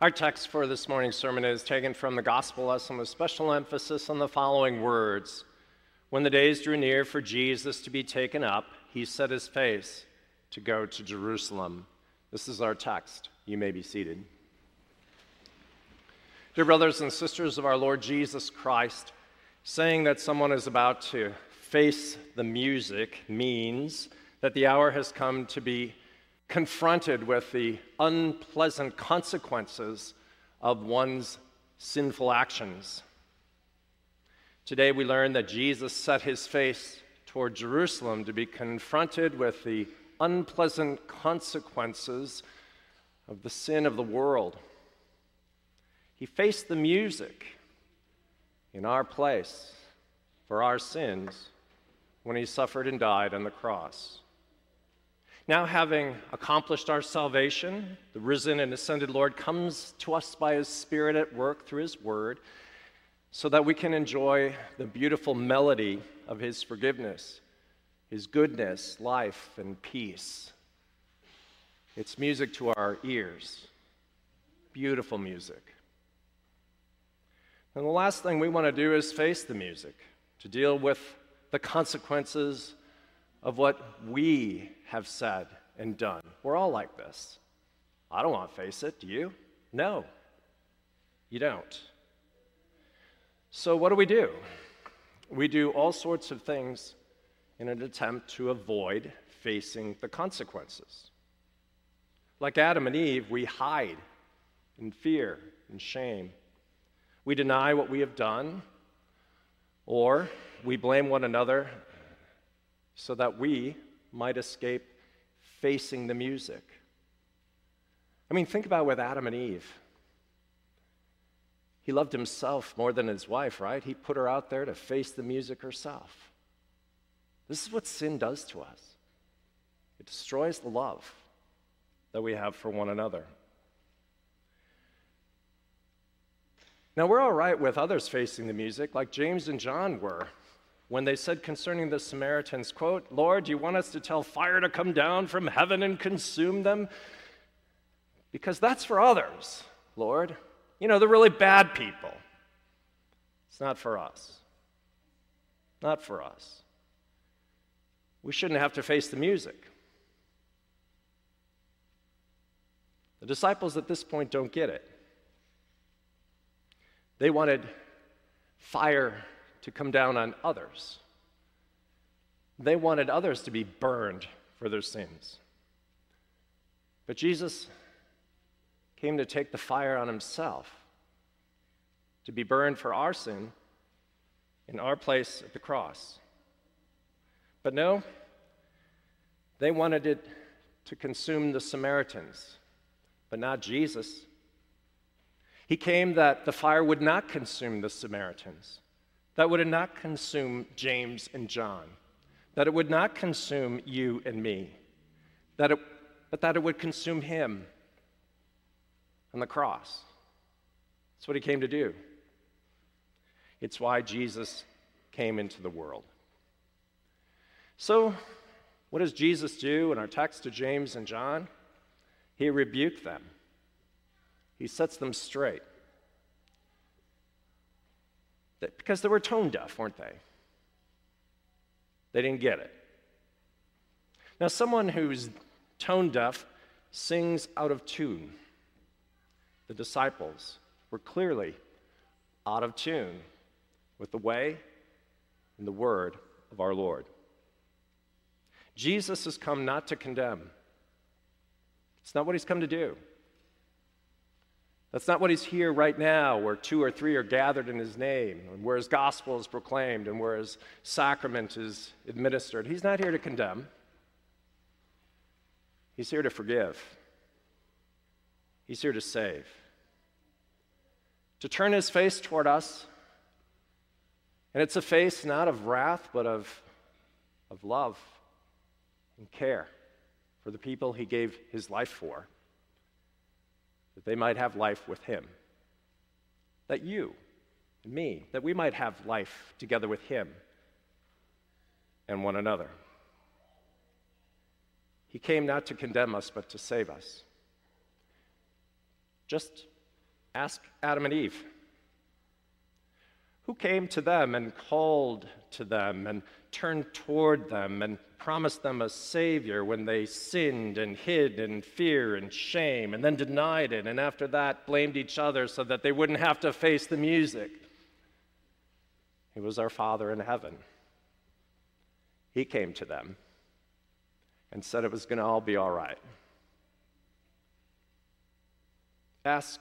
Our text for this morning's sermon is taken from the gospel lesson with special emphasis on the following words. When the days drew near for Jesus to be taken up, he set his face to go to Jerusalem. This is our text. You may be seated. Dear brothers and sisters of our Lord Jesus Christ, saying that someone is about to face the music means that the hour has come to be confronted with the unpleasant consequences of one's sinful actions. Today we learn that Jesus set his face toward Jerusalem to be confronted with the unpleasant consequences of the sin of the world. He faced the music in our place for our sins when he suffered and died on the cross. Now, having accomplished our salvation, the risen and ascended Lord comes to us by his Spirit at work through his word so that we can enjoy the beautiful melody of his forgiveness, his goodness, life, and peace. It's music to our ears, beautiful music. And the last thing we want to do is face the music, to deal with the consequences of what we have said and done. We're all like this. I don't want to face it. Do you? No, you don't. So, what do we do? We do all sorts of things in an attempt to avoid facing the consequences. Like Adam and Eve, we hide in fear and shame. We deny what we have done, or we blame one another so that we might escape facing the music. I mean, think about with Adam and Eve. He loved himself more than his wife, right? He put her out there to face the music herself. This is what sin does to us it destroys the love that we have for one another. Now, we're all right with others facing the music, like James and John were when they said concerning the Samaritans, quote, Lord, you want us to tell fire to come down from heaven and consume them? Because that's for others, Lord. You know, the really bad people. It's not for us. Not for us. We shouldn't have to face the music. The disciples at this point don't get it. They wanted fire to come down on others. They wanted others to be burned for their sins. But Jesus came to take the fire on himself, to be burned for our sin in our place at the cross. But no, they wanted it to consume the Samaritans, but not Jesus. He came that the fire would not consume the Samaritans, that would not consume James and John, that it would not consume you and me, that it, but that it would consume him on the cross. That's what he came to do. It's why Jesus came into the world. So, what does Jesus do in our text to James and John? He rebuked them, he sets them straight because they were tone deaf, weren't they? They didn't get it. Now, someone who's tone deaf sings out of tune. The disciples were clearly out of tune with the way and the word of our Lord. Jesus has come not to condemn, it's not what he's come to do. That's not what he's here right now, where two or three are gathered in his name, and where his gospel is proclaimed, and where his sacrament is administered. He's not here to condemn, he's here to forgive, he's here to save. To turn his face toward us, and it's a face not of wrath, but of, of love and care for the people he gave his life for that they might have life with him. That you and me, that we might have life together with him and one another. He came not to condemn us, but to save us. Just Ask Adam and Eve. Who came to them and called to them and turned toward them and promised them a Savior when they sinned and hid in fear and shame and then denied it and after that blamed each other so that they wouldn't have to face the music? It was our Father in heaven. He came to them and said it was going to all be all right. Ask,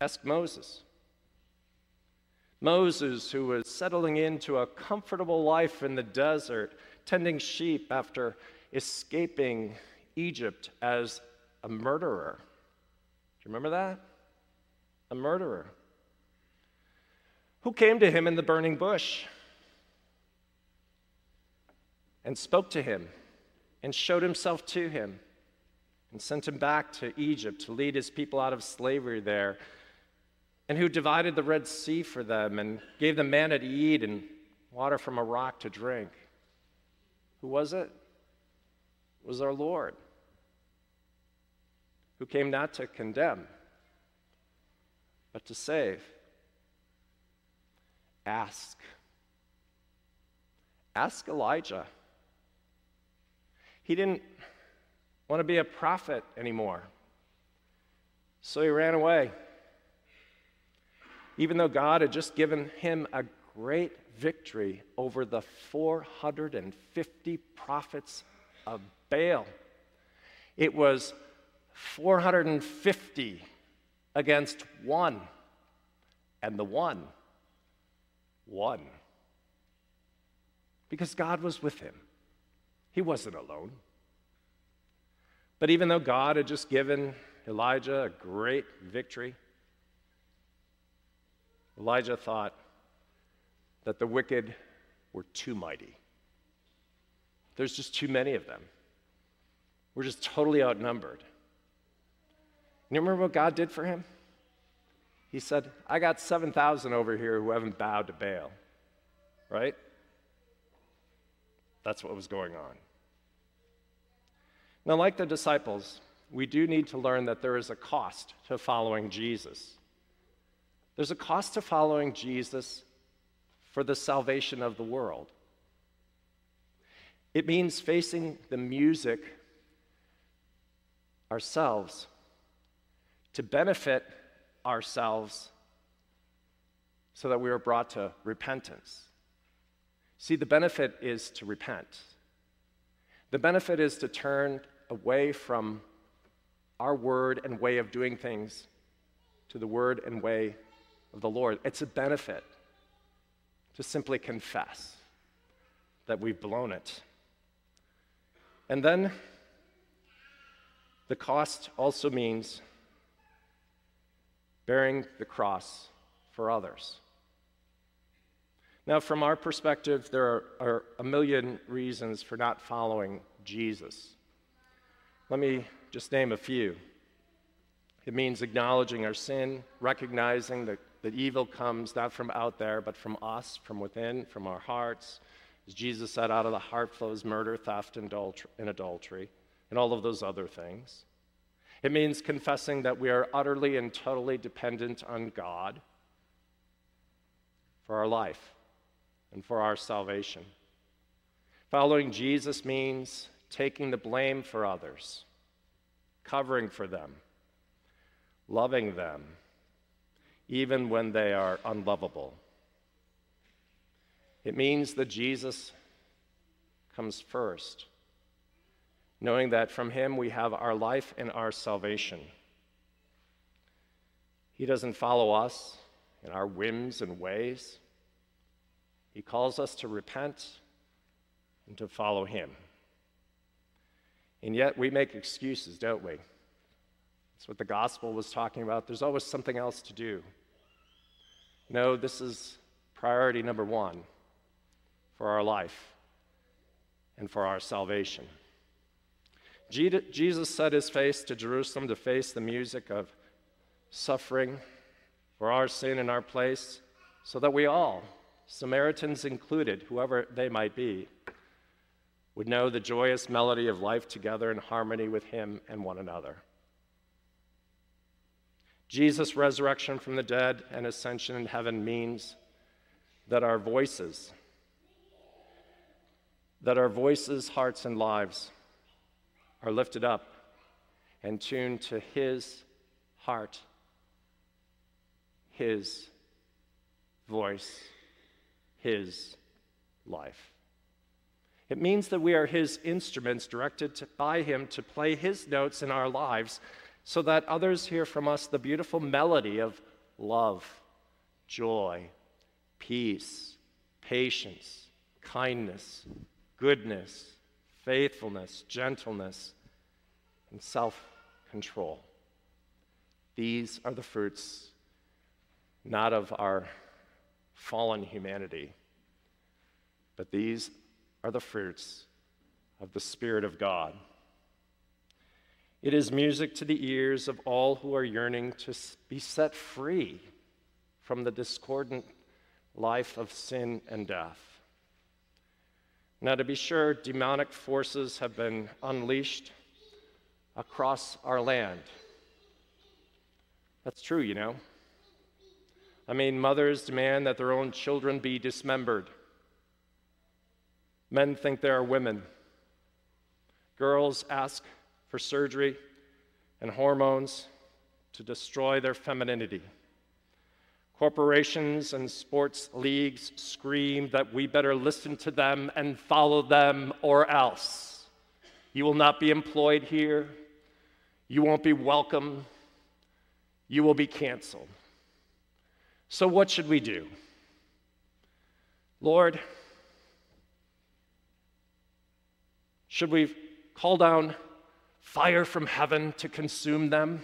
ask Moses. Moses, who was settling into a comfortable life in the desert, tending sheep after escaping Egypt as a murderer. Do you remember that? A murderer. Who came to him in the burning bush and spoke to him and showed himself to him and sent him back to Egypt to lead his people out of slavery there and who divided the Red Sea for them and gave them manna to eat and water from a rock to drink. Who was it? It was our Lord, who came not to condemn, but to save. Ask. Ask Elijah. He didn't want to be a prophet anymore, so he ran away even though God had just given him a great victory over the 450 prophets of Baal. It was 450 against one, and the one won. Because God was with him, he wasn't alone. But even though God had just given Elijah a great victory, Elijah thought that the wicked were too mighty. There's just too many of them. We're just totally outnumbered. And you remember what God did for him? He said, I got 7,000 over here who haven't bowed to Baal. Right? That's what was going on. Now, like the disciples, we do need to learn that there is a cost to following Jesus. There's a cost to following Jesus for the salvation of the world. It means facing the music ourselves to benefit ourselves so that we are brought to repentance. See, the benefit is to repent. The benefit is to turn away from our word and way of doing things to the word and way of the Lord. It's a benefit to simply confess that we've blown it. And then the cost also means bearing the cross for others. Now, from our perspective, there are, are, a million reasons for not following Jesus. Let me just name a few. It means acknowledging our sin, recognizing that that evil comes not from out there, but from us, from within, from our hearts. As Jesus said, out of the heart flows murder, theft, and adultery, and all of those other things. It means confessing that we are utterly and totally dependent on God for our life and for our salvation. Following Jesus means taking the blame for others, covering for them, loving them even when they are unlovable. It means that Jesus comes first, knowing that from him we have our life and our salvation. He doesn't follow us in our whims and ways. He calls us to repent and to follow him. And yet we make excuses, don't we? That's what the gospel was talking about. There's always something else to do. No, this is priority number one for our life and for our salvation. Jesus set his face to Jerusalem to face the music of suffering for our sin in our place, so that we all, Samaritans included, whoever they might be, would know the joyous melody of life together in harmony with him and one another. Jesus' resurrection from the dead and ascension in heaven means that our voices, that our voices, hearts, and lives are lifted up and tuned to His heart, His voice, His life. It means that we are His instruments directed to, by Him to play His notes in our lives so that others hear from us the beautiful melody of love, joy, peace, patience, kindness, goodness, faithfulness, gentleness, and self control. These are the fruits not of our fallen humanity, but these are the fruits of the Spirit of God. It is music to the ears of all who are yearning to be set free from the discordant life of sin and death. Now, to be sure, demonic forces have been unleashed across our land. That's true, you know. I mean, mothers demand that their own children be dismembered. Men think they are women. Girls ask for surgery and hormones to destroy their femininity. Corporations and sports leagues scream that we better listen to them and follow them or else. You will not be employed here. You won't be welcome. You will be canceled. So, what should we do? Lord, should we call down fire from heaven to consume them?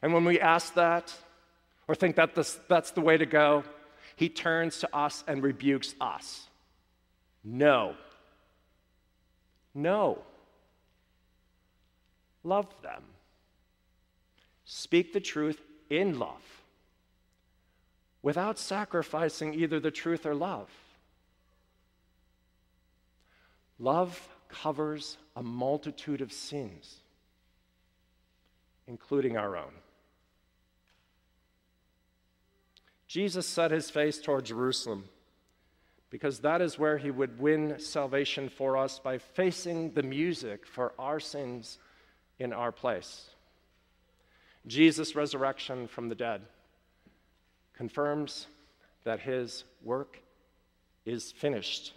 And when we ask that, or think that this, that's the way to go, he turns to us and rebukes us. No. No. Love them. Speak the truth in love without sacrificing either the truth or love. Love covers a multitude of sins, including our own. Jesus set his face toward Jerusalem because that is where he would win salvation for us by facing the music for our sins in our place. Jesus' resurrection from the dead confirms that his work is finished.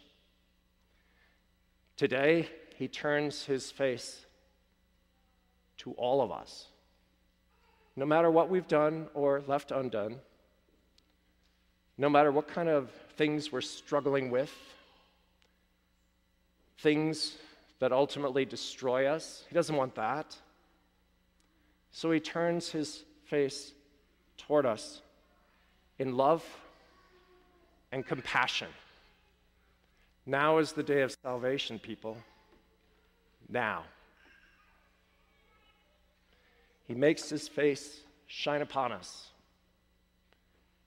Today, he turns his face to all of us. No matter what we've done or left undone, no matter what kind of things we're struggling with, things that ultimately destroy us, he doesn't want that. So he turns his face toward us in love and compassion. Now is the day of salvation, people. Now. He makes his face shine upon us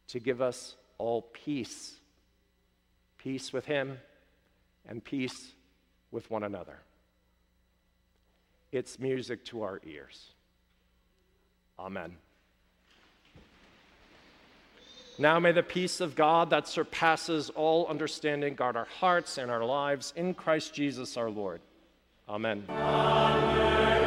to give us all peace peace with him and peace with one another. It's music to our ears. Amen. Now may the peace of God that surpasses all understanding guard our hearts and our lives in Christ Jesus our Lord. Amen. Amen.